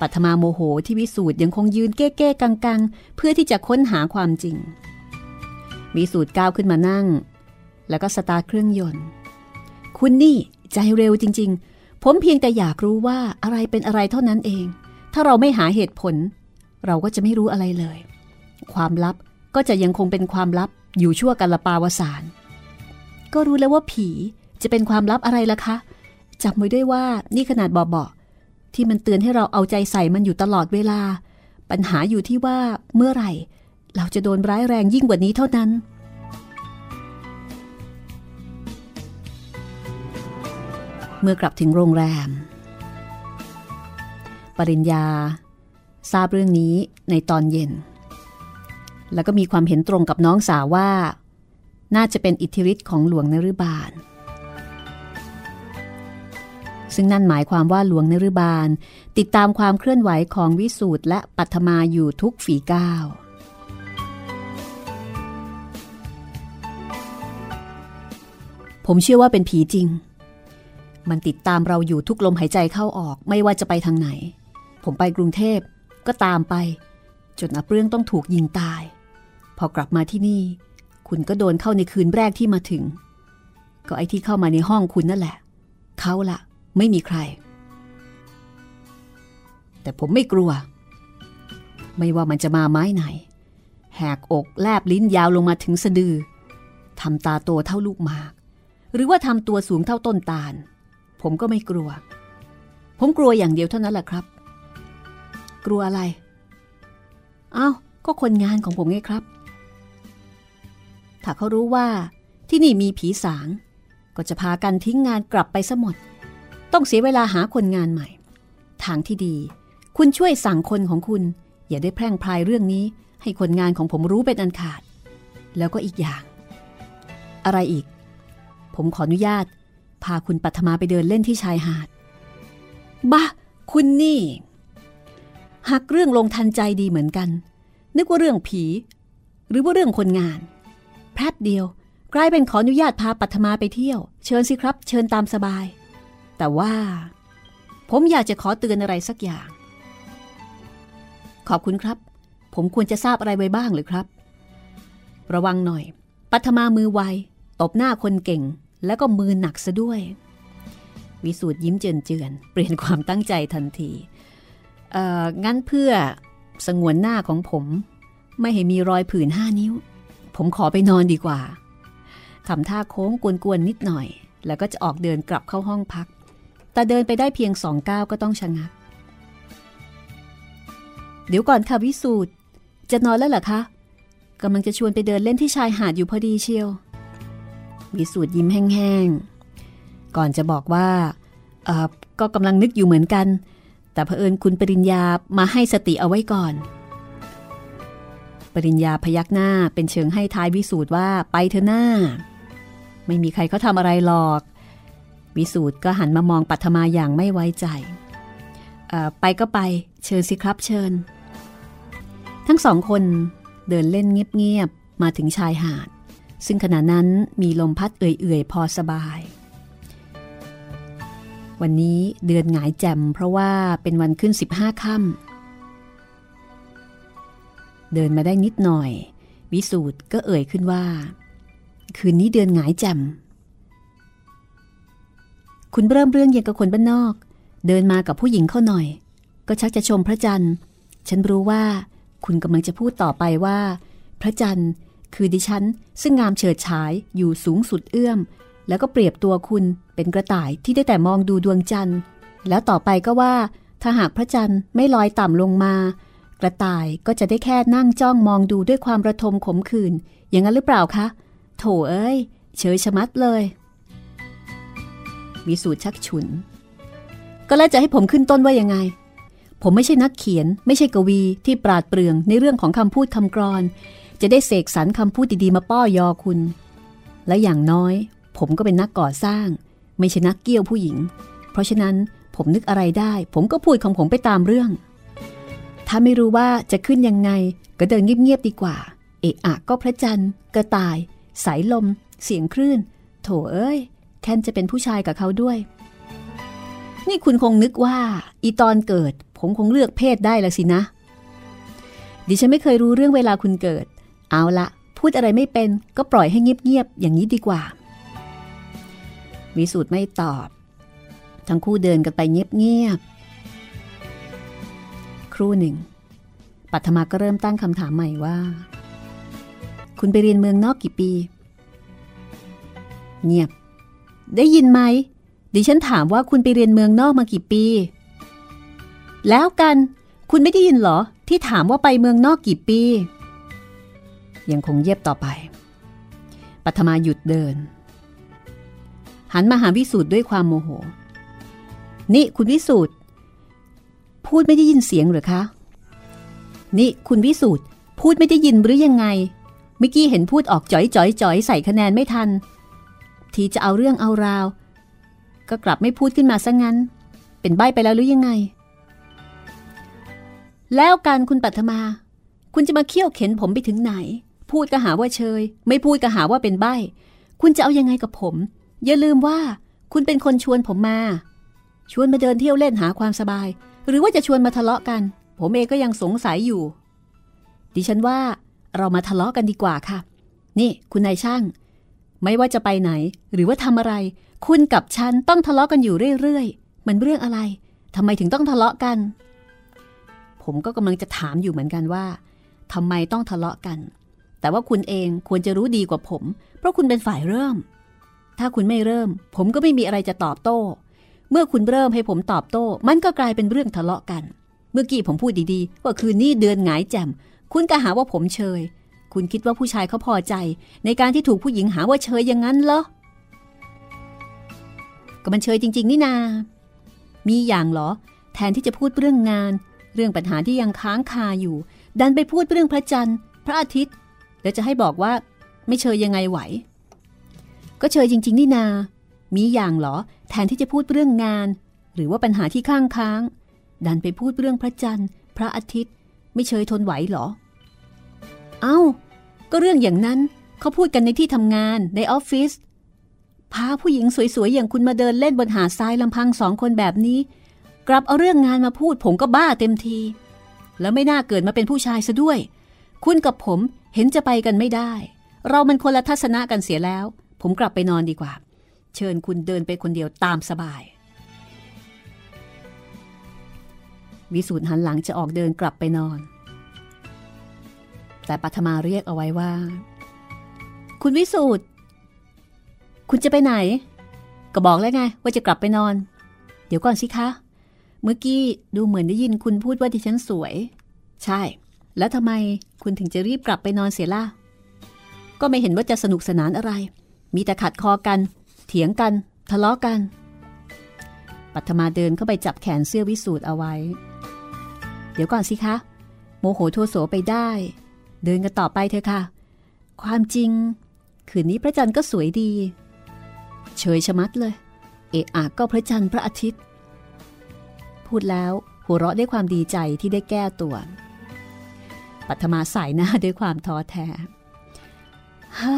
ปัทมาโมโหที่วิสูตรยังคงยืนเก้เก้กังกังๆเพื่อที่จะค้นหาความจริง วิสูตรก้าวขึ้นมานั่ง แล้วก็สตาร์เครื่องยนต์ คุณนี่ใจเร็วจริง ๆ ผมเพียงแต่อยากรู้ว่าอะไรเป็นอะไรเท่านั้นเอง ถ้าเราไม่หาเหตุผล เราก็จะไม่รู้อะไรเลย ความลับก็จะยังคงเป็นความลับอยู่ชั่วกันละปาวสารก็รู้แล้วว่าผีจะเป็นความลับอะไรล่ะคะจำไว้ด้วยว่านี่ขนาดเบๆที่มันเตือนให้เราเอาใจใส่มันอยู่ตลอดเวลา ปัญหาอยู่ที่ว่าเมื่อไหร่ เราจะโดนร้ายแรงยิ่งกว่านี้เท่านั้น เมื่อกลับถึงโรงแรม ปริญญา ทราบเรื่องนี้ในตอนเย็น แล้วก็มีความเห็นตรงกับน้องสาวว่า น่าจะเป็นอิทธิฤทธิ์ของหลวงนรุบาล ซึ่งนั่นหมายความว่าหลวงนรุบาล ติดตามความเคลื่อนไหวของวิสูตรและปัทมาอยู่ทุกฝีก้าวผมเชื่อว่าเป็นผีจริง มันติดตามเราอยู่ทุกลมหายใจเข้าออกไม่ว่าจะไปทางไหน ผมไปกรุงเทพก็ตามไป จนอับเรื่องต้องถูกยิงตาย พอกลับมาที่นี่ คุณก็โดนเข้าในคืนแรกที่มาถึง ก็ไอที่เข้ามาในห้องคุณนั่นแหละ เขาละไม่มีใคร แต่ผมไม่กลัว ไม่ว่ามันจะมาไม้ไหน แหกอกแลบลิ้นยาวลงมาถึงสะดือทำตาโตเท่าลูกหมาก หรือว่าทำตัวสูงเท่าต้นตาล ผมก็ไม่กลัว ผมกลัวอย่างเดียวเท่านั้นแหละครับ กลัวอะไร เอ้าก็คนงานของผมไงครับ ถ้าเขารู้ว่าที่นี่มีผีสาง ก็จะพากันทิ้งงานกลับไปซะหมด ต้องเสียเวลาหาคนงานใหม่ ทางที่ดี คุณช่วยสั่งคนของคุณ อย่าได้แพร่งพรายเรื่องนี้ ให้คนงานของผมรู้เป็นอันขาด แล้วก็อีกอย่าง อะไรอีก ผมขออนุญาต พาคุณปัทมาไปเดินเล่นที่ชายหาด บ้า คุณนี่หักเรื่องลงทันใจดีเหมือนกัน นึกว่าเรื่องผี หรือว่าเรื่องคนงาน แป๊บเดียว กลายเป็นขออนุญาตพาปัทมาไปเที่ยว เชิญสิครับ เชิญตามสบาย แต่ว่า ผมอยากจะขอเตือนอะไรสักอย่าง ขอบคุณครับ ผมควรจะทราบอะไรไว้บ้างหรือครับ ระวังหน่อย ปัทมามือไวตบหน้าคนเก่ง แล้วก็มือหนักซะด้วย วิสูตรยิ้มเจือนเจือนเปลี่ยนความตั้งใจทันทีเอ่องั้นเพื่อสงวนหน้าของผม ไม่ให้มีรอยผื่นห้านิ้ว ผมขอไปนอนดีกว่าทำท่าโค้งกวนๆนิดหน่อย แล้วก็จะออกเดินกลับเข้าห้องพัก แต่เดินไปได้เพียงสองก้าวก็ต้องชะงัก เดี๋ยวก่อนค่ะวิสูตรจะนอนแล้วเหรอคะกำลังจะชวนไปเดินเล่นที่ชายหาดอยู่พอดีเชียว วิสูตรยิ้มแห้งๆ ก่อนจะบอกว่าเออก็กำลังนึกอยู่เหมือนกัน แต่เผอิญคุณปริญญามาให้สติเอาไว้ก่อน ปริญญาพยักหน้าเป็นเชิงให้ท้ายวิสูตรว่าไปเถอหน้า ไม่มีใครเขาทำอะไรหรอก วิสูตรก็หันมามองปัทมาอย่างไม่ไว้ใจ ไปก็ไปเชิญสิครับเชิญ ทั้งสองคนเดินเล่นเงียบๆมาถึงชายหาด ซึ่งขณะนั้นมีลมพัดเอื่อยๆ พอสบาย วันนี้เดือนหงายแจ่มเพราะว่าเป็นวันขึ้น 15ค่ำ เดินมาได้นิดหน่อย วิสูตรก็เอ่ยขึ้นว่า คืนนี้เดือนหงายจ่มคุณเริ่มเรื่องยังกับคนบ้านนอก เดินมากับผู้หญิงเข้าหน่อย ก็ชักจะชมพระจันทร์ ฉันรู้ว่าคุณกำลังจะพูดต่อไปว่า พระจันทร์คือดิฉัน ซึ่งงามเฉิดฉายอยู่สูงสุดเอื้อม แล้วก็เปรียบตัวคุณเป็นกระต่ายที่ได้แต่มองดูดวงจันทร์ แล้วต่อไปก็ว่าถ้าหากพระจันทร์ไม่ลอยต่ำลงมา กระต่ายก็จะได้แค่นั่งจ้องมองดูด้วยความระทมขมขื่นอย่างนั้นหรือเปล่าคะ โถเอ้ย เฉยชะมัดเลย วิสูตรชักฉุน ก็แล้วจะให้ผมขึ้นต้นว่ายังไง ผมไม่ใช่นักเขียน ไม่ใช่กวีที่ปราดเปรื่องในเรื่องของคำพูดคำกรอน จะได้เสกสรรคำพูดดีๆมาป้อยอคุณ และอย่างน้อย ผมก็เป็นนักก่อสร้าง ไม่ใช่นักเกี้ยวผู้หญิง เพราะฉะนั้นผมนึกอะไรได้ ผมก็พูดของผมไปตามเรื่อง ถ้าไม่รู้ว่าจะขึ้นยังไง ก็เดินเงียบๆดีกว่า เอะอะก็พระจันทร์ กระต่าย สายลม เสียงคลื่น โถเอ้ย แค่นจะเป็นผู้ชายกับเขาด้วย นี่คุณคงนึกว่า อีตอนเกิด ผมคงเลือกเพศได้ละสินะ ดิฉันไม่เคยรู้เรื่องเวลาคุณเกิด เอาละพูดอะไรไม่เป็นก็ปล่อยให้เงียบๆอย่างนี้ดีกว่า วิสูตรไม่ตอบ ทั้งคู่เดินกันไปเงียบๆ รู่หนึ่ง ปัทมาก็เริ่มตั้งคำถามใหม่ว่า คุณไปเรียนเมืองนอกกี่ปี เงียบ ได้ยินไหม ดิฉันถามว่าคุณไปเรียนเมืองนอกมากี่ปี แล้วกัน คุณไม่ได้ยินหรอ ที่ถามว่าไปเมืองนอกกี่ปี ยังคงเย็บต่อไป ปัทมาหยุดเดิน หันมาหาวิสูตรด้วยความโมโห นี่คุณวิสูตร พูดไม่ได้ยินเสียงหรือคะ นี่คุณวิสูตรพูดไม่ได้ยินหรือยังไง เมื่อกี้เห็นพูดออกจ่อยจ่อยจ่อยใส่คะแนนไม่ทัน ทีจะเอาเรื่องเอาราว ก็กลับไม่พูดขึ้นมาซะงั้น เป็นใบไปแล้วหรือยังไง แล้วการคุณปัทมา คุณจะมาเคี่ยวเข็นผมไปถึงไหน พูดก็หาว่าเชย ไม่พูดก็หาว่าเป็นใบคุณจะเอายังไงกับผม อย่าลืมว่า คุณเป็นคนชวนผมมา ชวนมาเดินเที่ยวเล่นหาความสบาย หรือว่าจะชวนมาทะเลาะกัน ผมเองก็ยังสงสัยอยู่ ดิฉันว่าเรามาทะเลาะกันดีกว่าค่ะ นี่คุณนายช่าง ไม่ว่าจะไปไหน หรือว่าทำอะไร คุณกับฉันต้องทะเลาะกันอยู่เรื่อยๆ มันเรื่องอะไรทำไมถึงต้องทะเลาะกัน ผมก็กำลังจะถามอยู่เหมือนกันว่าทำไมต้องทะเลาะกัน แต่ว่าคุณเองควรจะรู้ดีกว่าผม เพราะคุณเป็นฝ่ายเริ่ม ถ้าคุณไม่เริ่ม ผมก็ไม่มีอะไรจะตอบโต้ เมื่อคุณเริ่มให้ผมตอบโต้ มันก็กลายเป็นเรื่องทะเลาะกัน เมื่อกี้ผมพูดดีๆ ว่าคืนนี้เดือนหงายแจ่ม คุณก็หาว่าผมเชย คุณคิดว่าผู้ชายเขาพอใจ ในการที่ถูกผู้หญิงหาว่าเชยอย่างนั้นเหรอ ก็มันเชยจริง ๆ นี่นา มีอย่างเหรอ แทนที่จะพูดเรื่องงาน เรื่องปัญหาที่ยังค้างคาอยู่ ดันไปพูดเรื่องพระจันทร์ พระอาทิตย์ แล้วจะให้บอกว่า ไม่เชยยังไงไหว ก็เชยจริง ๆ นี่นา มีอย่างเหรอ แทนที่จะพูดเรื่องงาน หรือว่าปัญหาที่ข้างค้าง ดันไปพูดเรื่องพระจันทร์ พระอาทิตย์ ไม่เชยทนไหวหรอ เอา้า ก็เรื่องอย่างนั้นเขาพูดกันในที่ทำงานในออฟฟิศพาผู้หญิงสวยๆ อย่างคุณมาเดินเล่นบนหาดทรายลำพังสองคนแบบนี้ กลับเอาเรื่องงานมาพูดผมก็บ้าเต็มที แล้วไม่น่าเกิดมาเป็นผู้ชายซะด้วย คุณกับผมเห็นจะไปกันไม่ได้ เรามันคนละทัศนะกันเสียแล้ว ผมกลับไปนอนดีกว่า เชิญคุณเดินไปคนเดียวตามสบาย วิสูตรหันหลังจะออกเดินกลับไปนอน แต่ปัทมาเรียกเอาไว้ว่า คุณวิสูตรคุณจะไปไหน ก็บอกแล้วไง ว่าจะกลับไปนอน เดี๋ยวก่อนสิคะ เมื่อกี้ดูเหมือนได้ยินคุณพูดว่าดิฉันสวย ใช่ แล้วทำไมคุณถึงจะรีบกลับไปนอนเสียล่ะก็ไม่เห็นว่าจะสนุกสนานอะไร มีแต่ขัดคอกัน เถียงกัน ทะเลาะกัน ปัทมาเดินเข้าไปจับแขนเสื้อวิสูตรเอาไว้ เดี๋ยวก่อนสิคะ โมโหโทโสไปได้ เดินกันต่อไปเถอะค่ะ ความจริง คืนนี้พระจันทร์ก็สวยดี เฉยชะมัดเลย เอะอะก็พระจันทร์พระอาทิตย์ พูดแล้วหัวเราะด้วยความดีใจที่ได้แก้ตัว ปัทมาสายหน้าด้วยความท้อแท้ฮ่า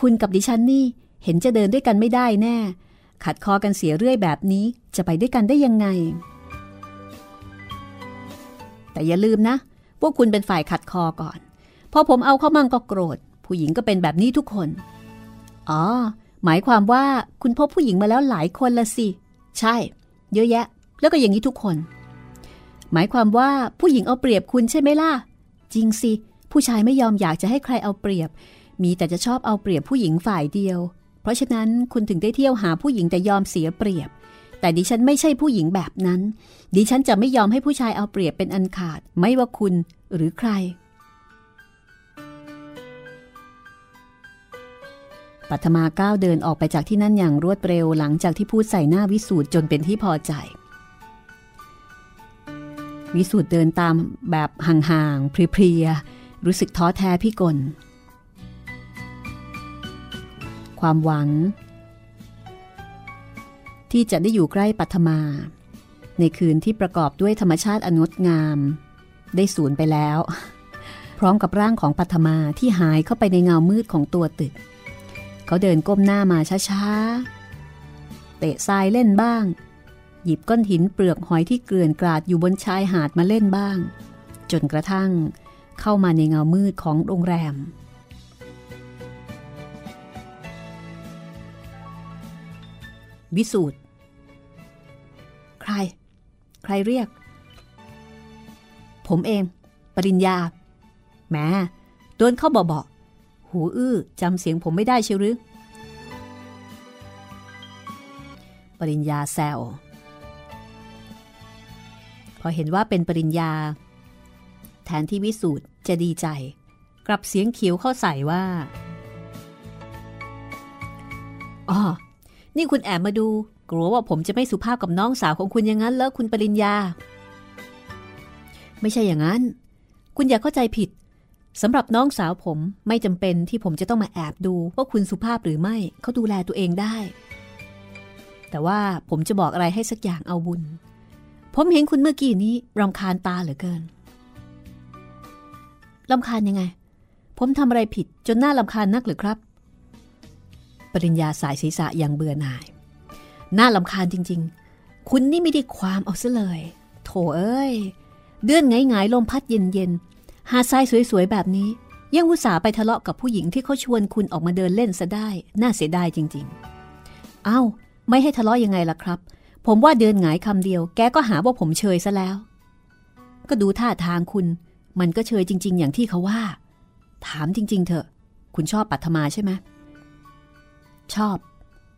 คุณกับดิฉันนี่ เห็นจะเดินด้วยกันไม่ได้แน่ ขัดคอกันเสียเรื่อยแบบนี้จะไปด้วยกันได้ยังไง แต่อย่าลืมนะ พวกคุณเป็นฝ่ายขัดคอก่อน พอผมเอาเข้ามั่งก็โกรธ ผู้หญิงก็เป็นแบบนี้ทุกคน อ๋อ หมายความว่าคุณพบผู้หญิงมาแล้วหลายคนละสิ ใช่ เยอะแยะ แล้วก็อย่างนี้ทุกคน หมายความว่าผู้หญิงเอาเปรียบคุณใช่ไหมล่ะ จริงสิ ผู้ชายไม่ยอมอยากจะให้ใครเอาเปรียบมีแต่จะชอบเอาเปรียบผู้หญิงฝ่ายเดียว เพราะฉะนั้นคุณถึงได้เที่ยวหาผู้หญิงแต่ยอมเสียเปรียบ แต่ดิฉันไม่ใช่ผู้หญิงแบบนั้น ดิฉันจะไม่ยอมให้ผู้ชายเอาเปรียบเป็นอันขาด ไม่ว่าคุณหรือใคร ปัทมาก้าวเดินออกไปจากที่นั่นอย่างรวดเร็วหลังจากที่พูดใส่หน้าวิสูตรจนเป็นที่พอใจวิสูตรเดินตามแบบห่างๆเพลียๆรู้สึกท้อแท้พี่กล ความหวัง ที่จะได้อยู่ใกล้ปัทมา ในคืนที่ประกอบด้วยธรรมชาติอนงดงาม ได้สูญไปแล้ว พร้อมกับร่างของปัทมาที่หายเข้าไปในเงามืดของตัวตึก เขาเดินก้มหน้ามาช้าๆ เตะทรายเล่นบ้าง หยิบก้อนหินเปลือกหอยที่เกลื่อนกราดอยู่บนชายหาดมาเล่นบ้าง จนกระทั่งเข้ามาในเงามืดของโรงแรม วิสูตรใคร ใครเรียก ผมเอง ปริญญาแหมโดนเข้าเบาๆหูอื้อจำเสียงผมไม่ได้เชียวหรือ ปริญญาแซวพอเห็นว่าเป็นปริญญา แทนที่วิสูตรจะดีใจ กลับเสียงเขียวเข้าใส่ว่าอ๋อ นี่คุณแอบมาดู กลัวว่าผมจะไม่สุภาพกับน้องสาวของคุณอย่างนั้นแล้วคุณปริญญา ไม่ใช่อย่างนั้น คุณอย่าเข้าใจผิดสำหรับน้องสาวผมไม่จำเป็นที่ผมจะต้องมาแอบดูว่าคุณสุภาพหรือไม่เขาดูแลตัวเองได้ แต่ว่าผมจะบอกอะไรให้สักอย่างเอาบุญ ผมเห็นคุณเมื่อกี้นี้รำคาญตาเหลือเกินลำคาญยังไง ผมทำอะไรผิดจนหน่าลำคาญนักหรือครับ ปริญญาสายศีรษะอย่างเบื่อหน่าย น่าลำคาญจริง ๆ คุณนี่ไม่ได้ความเอาซะเลย โถเอ้ย เดือนไงไงลมพัดเย็นๆ หาทรายสวยๆ แบบนี้ ยังอุตส่าห์ไปทะเลาะกับผู้หญิงที่เขาชวนคุณออกมาเดินเล่นซะได้ น่าเสียดายจริง ๆ เอา้า ไม่ให้ทะเลาะยังไงล่ะครับ ผมว่าเดินหงายคำเดียว แกก็หาว่าผมเชยซะแล้ว ก็ดูท่าทางคุณ มันก็เชยจริง ๆ อย่างที่เขาว่า ถามจริง ๆ เถอะ คุณชอบปัทมาใช่ไหม ชอบ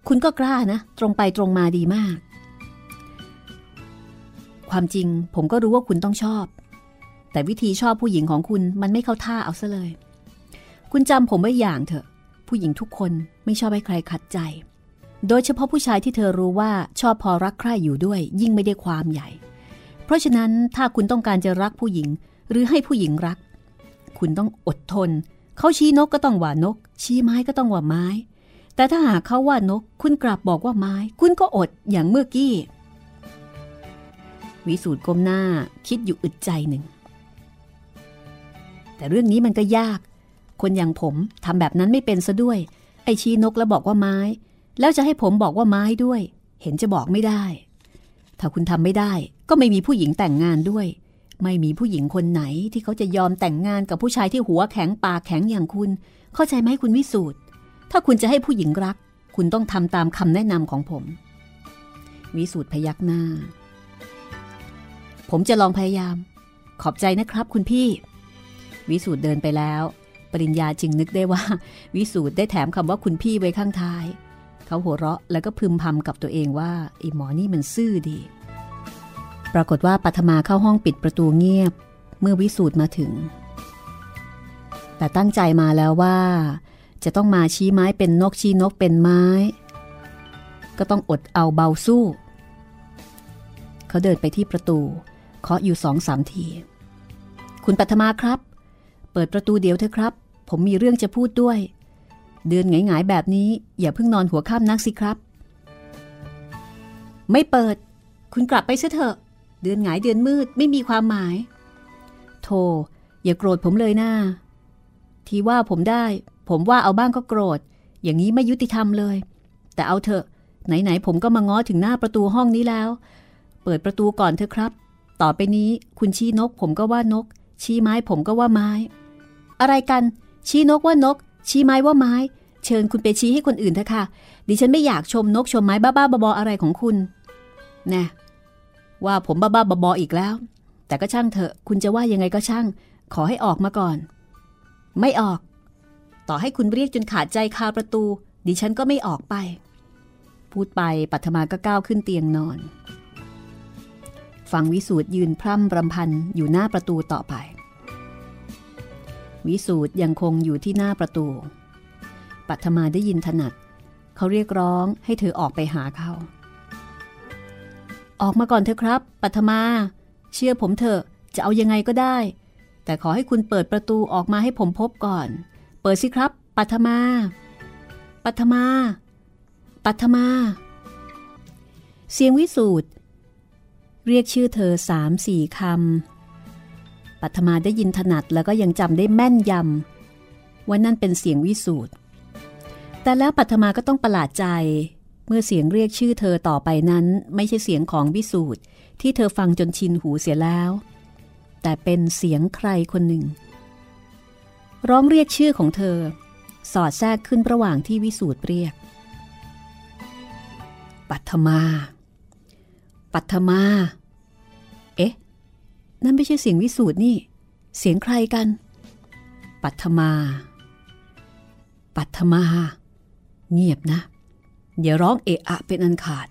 คุณก็กล้านะ ตรงไปตรงมาดีมาก ความจริงผมก็รู้ว่าคุณต้องชอบ แต่วิธีชอบผู้หญิงของคุณมันไม่เข้าท่าเอาซะเลย คุณจำผมไว้อย่างเถอะ ผู้หญิงทุกคนไม่ชอบให้ใครขัดใจ โดยเฉพาะผู้ชายที่เธอรู้ว่าชอบพอรักใคร่อยู่ด้วย ยิ่งไม่ได้ความใหญ่ เพราะฉะนั้นถ้าคุณต้องการจะรักผู้หญิง หรือให้ผู้หญิงรัก คุณต้องอดทนเขาชี้นกก็ต้องหว่านก ชี้ไม้ก็ต้องหว่าไม้ แต่ถ้าหากเขาว่านก คุณกลับบอกว่าไม้ คุณก็อดอย่างเมื่อกี้ วิสูตรก้มหน้าคิดอยู่อึดใจหนึ่ง แต่เรื่องนี้มันก็ยาก คนอย่างผมทำแบบนั้นไม่เป็นซะด้วย ไอชี้นกแล้วบอกว่าไม้ แล้วจะให้ผมบอกว่าไม้ด้วย เห็นจะบอกไม่ได้ ถ้าคุณทำไม่ได้ ก็ไม่มีผู้หญิงแต่งงานด้วย ไม่มีผู้หญิงคนไหนที่เขาจะยอมแต่งงานกับผู้ชายที่หัวแข็งปากแข็งอย่างคุณ เข้าใจไหมคุณวิสูตร ถ้าคุณจะให้ผู้หญิงรัก คุณต้องทำตามคำแนะนำของผม วิสูตรพยักหน้า ผมจะลองพยายาม ขอบใจนะครับคุณพี่ วิสูตรเดินไปแล้ว ปริญญาจึงนึกได้ว่า วิสูตรได้แถมคำว่าคุณพี่ไว้ข้างท้าย เขาหัวเราะแล้วก็พึมพำกับตัวเองว่าไอ้หมอนี่มันซื่อดี ปรากฏว่าปัทมาเข้าห้องปิดประตูเงียบ เมื่อวิสูตรมาถึง แต่ตั้งใจมาแล้วว่า จะต้องมาชี้ไม้เป็นนกชี้นกเป็นไม้ ก็ต้องอดเอาเบาสู้ เขาเดินไปที่ประตูเคาะอยู่สองสามที คุณปัทมาครับ เปิดประตูเดี๋ยวเถอะครับ ผมมีเรื่องจะพูดด้วย เดินหงายๆแบบนี้ อย่าเพิ่งนอนหัวข้ามนักสิครับ ไม่เปิด คุณกลับไปเถอะ เดือนหงายเดือนมืดไม่มีความหมายโธอย่าโกรธผมเลยหนะ่าที่ว่าผมได้ ผมว่าเอาบ้างก็โกรธ อย่างนี้ไม่ยุติธรรมเลย แต่เอาเถอะ ไหนๆผมก็มาง้อถึงหน้าประตูห้องนี้แล้ว เปิดประตูก่อนเถอะครับ ต่อไปนี้คุณชี้นก ผมก็ว่านก ชี้ไม้ผมก็ว่าไม้ อะไรกัน ชี้นกว่านก ชี้ไม้ว่าไม้ เชิญคุณไปชี้ให้คนอื่นเถอะค่ะ ดิฉันไม่อยากชมนกชมไม้บ้าๆบอๆอะไรของคุณแน่ว่าผมบ้าๆบอๆอีกแล้ว แต่ก็ช่างเถอะ คุณจะว่ายังไงก็ช่าง ขอให้ออกมาก่อน ไม่ออก ต่อให้คุณเรียกจนขาดใจคาประตู ดิฉันก็ไม่ออกไป พูดไปปัทมาก็ก้าวขึ้นเตียงนอนฟังวิสูตรยืนพร่ำรำพันอยู่หน้าประตูต่อไป วิสูตรยังคงอยู่ที่หน้าประตู ปัทมาได้ยินถนัด เขาเรียกร้องให้เธอออกไปหาเขา ออกมาก่อนเถอะครับ ปัทมา เชื่อผมเถอะจะเอายังไงก็ได้ แต่ขอให้คุณเปิดประตูออกมาให้ผมพบก่อน เปิดสิครับ ปัทมา ปัทมา ปัทมา เสียงวิสูตรเรียกชื่อเธอสามสี่คำปัทมาได้ยินถนัดแล้วก็ยังจำได้แม่นยำว่านั่นเป็นเสียงวิสูตรแต่แล้วปัทมาก็ต้องประหลาดใจ เมื่อเสียงเรียกชื่อเธอต่อไปนั้น ไม่ใช่เสียงของวิสูตรที่เธอฟังจนชินหูเสียแล้ว แต่เป็นเสียงใครคนหนึ่ง ร้องเรียกชื่อของเธอ สอดแทรกขึ้นระหว่างที่วิสูตรเรียก ปัทมา ปัทมา เอ๊ะ นั่นไม่ใช่เสียงวิสูตรนี่ เสียงใครกัน ปัทมา ปัทมา เงียบนะ อย่าร้องเอะอะเป็นอันขาด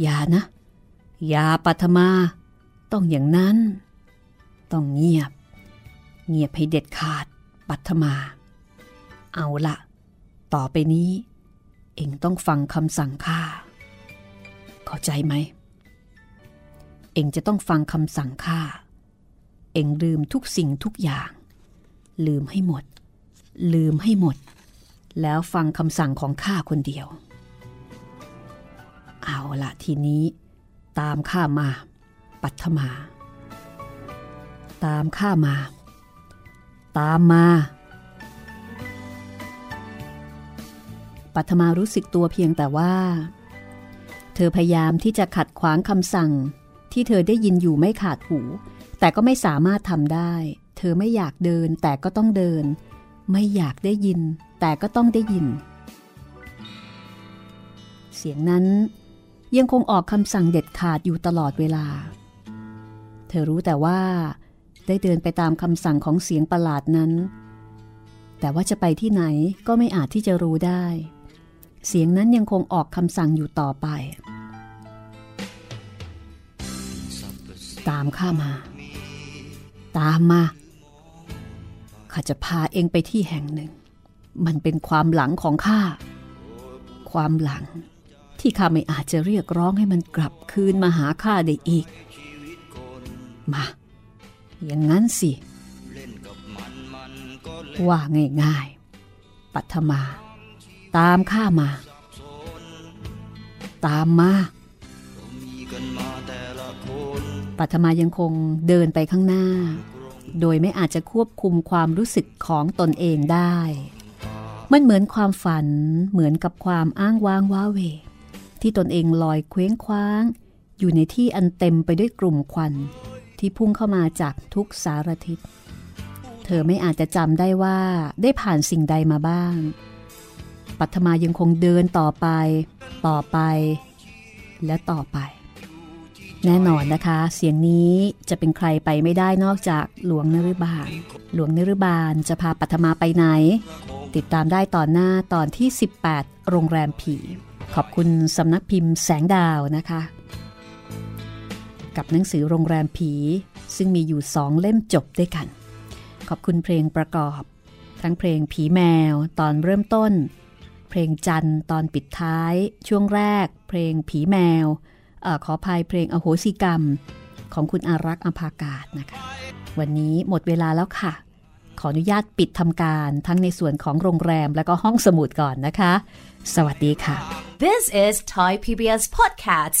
อย่านะ อย่าปัทมา ต้องอย่างนั้น ต้องเงียบ เงียบให้เด็ดขาด ปัทมา เอาละต่อไปนี้ เองต้องฟังคำสั่งข้า เข้าใจไหม เองจะต้องฟังคำสั่งข้า เองลืมทุกสิ่งทุกอย่าง ลืมให้หมด ลืมให้หมด แล้วฟังคำสั่งของข้าคนเดียว เอาละทีนี้ ตามข้ามา ปัทมา ตามข้ามา ตามมาปัทมารู้สึกตัวเพียงแต่ว่า เธอพยายามที่จะขัดขวางคำสั่ง ที่เธอได้ยินอยู่ไม่ขาดหู แต่ก็ไม่สามารถทำได้ เธอไม่อยากเดินแต่ก็ต้องเดิน ไม่อยากได้ยิน แต่ก็ต้องได้ยิน เสียงนั้นยังคงออกคำสั่งเด็ดขาดอยู่ตลอดเวลา เธอรู้แต่ว่า ได้เดินไปตามคำสั่งของเสียงประหลาดนั้น แต่ว่าจะไปที่ไหนก็ไม่อาจที่จะรู้ได้ เสียงนั้นยังคงออกคำสั่งอยู่ต่อไป ตามข้ามา ตามมา ข้าจะพาเองไปที่แห่งหนึ่ง มันเป็นความหลังของข้า ความหลังที่ข้าไม่อาจจะเรียกร้องให้มันกลับคืนมาหาข้าได้อีก มา อย่างนั้นสิ ว่าง่ายๆ ปัทมา ตามข้ามา ตามมาปัทมายังคงเดินไปข้างหน้า โดยไม่อาจจะควบคุมความรู้สึกของตนเองได้ มันเหมือนความฝันเหมือนกับความอ้างว้างว้าเว ที่ตนเองลอยเคว้งคว้าง อยู่ในที่อันเต็มไปด้วยกลุ่มควัน ที่พุ่งเข้ามาจากทุกสารทิศ เธอไม่อาจจะจำได้ว่าได้ผ่านสิ่งใดมาบ้าง ปัทมายังคงเดินต่อไป ต่อไป และต่อไป แน่นอนนะคะ เสียงนี้จะเป็นใครไปไม่ได้นอกจากหลวงนฤบาล หลวงนฤบาลจะพาปัทมาไปไหน ติดตามได้ตอนหน้าตอนที่ 18 โรงแรมผี ขอบคุณสำนักพิมพ์แสงดาวนะคะ กับหนังสือโรงแรมผี ซึ่งมีอยู่สองเล่มจบด้วยกัน ขอบคุณเพลงประกอบ ทั้งเพลงผีแมวตอนเริ่มต้น เพลงจันตอนปิดท้าย ช่วงแรก เพลงผีแมวอขออภัยเพลงอโหสิกรรม ของคุณอารักษ์อภากาศนะคะ วันนี้หมดเวลาแล้วค่ะ ขออนุญาตปิดทำการทั้งในส่วนของโรงแรมและก็ห้องสมุดก่อนนะคะ สวัสดีค่ะ This is Thai PBS Podcasts